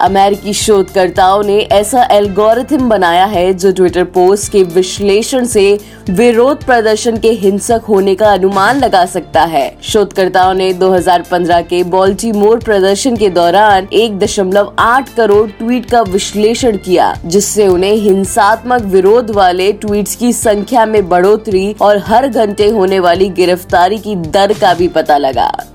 अमेरिकी शोधकर्ताओं ने ऐसा एल्गोरिथम बनाया है जो ट्विटर पोस्ट के विश्लेषण से विरोध प्रदर्शन के हिंसक होने का अनुमान लगा सकता है। शोधकर्ताओं ने 2015 के बॉल्टीमोर प्रदर्शन के दौरान एक दशमलव आठ करोड़ ट्वीट का विश्लेषण किया, जिससे उन्हें हिंसात्मक विरोध वाले ट्वीट्स की संख्या में बढ़ोतरी और हर घंटे होने वाली गिरफ्तारी की दर का भी पता लगा।